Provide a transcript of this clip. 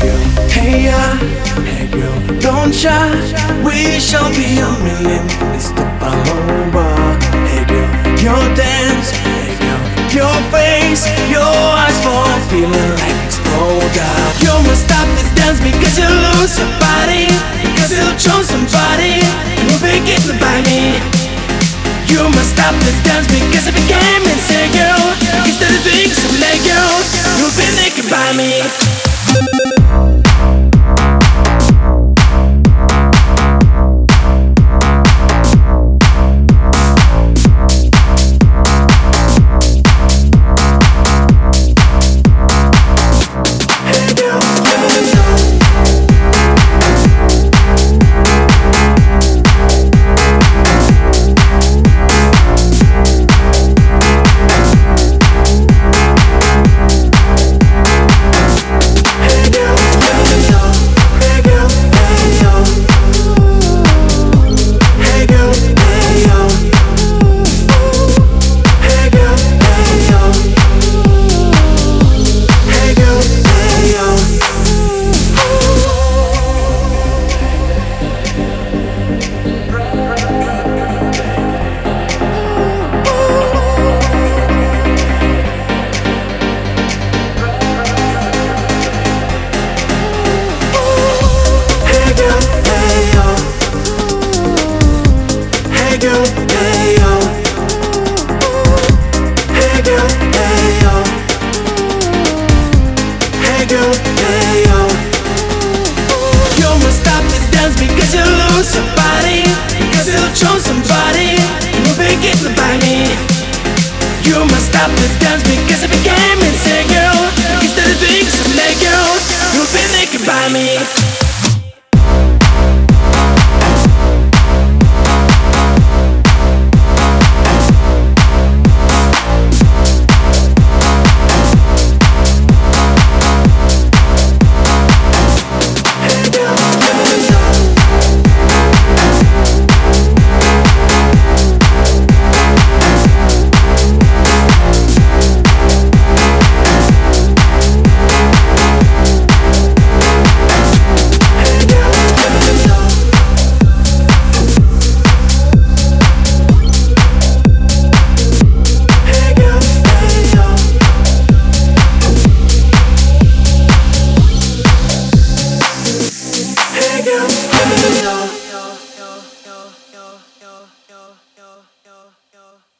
hey yeah, hey girl, don't shy. We shall be a million. It's the follower. Hey girl, your dance, hey girl, your face, your eyes for feeling like exploder. You must stop this dance because you lose your body, because you chose somebody and you'll be getting by me. You must stop this dance because it you came and girl, instead of girl, hey yo. Hey girl, hey yo. Hey girl, hey yo. You must stop this dance because you lose somebody, because you chose somebody, and you begin to buy me. You must stop this dance because I became insane, girl. Instead of being some girl, you've been thinking by me. yo, yo, yo, yo.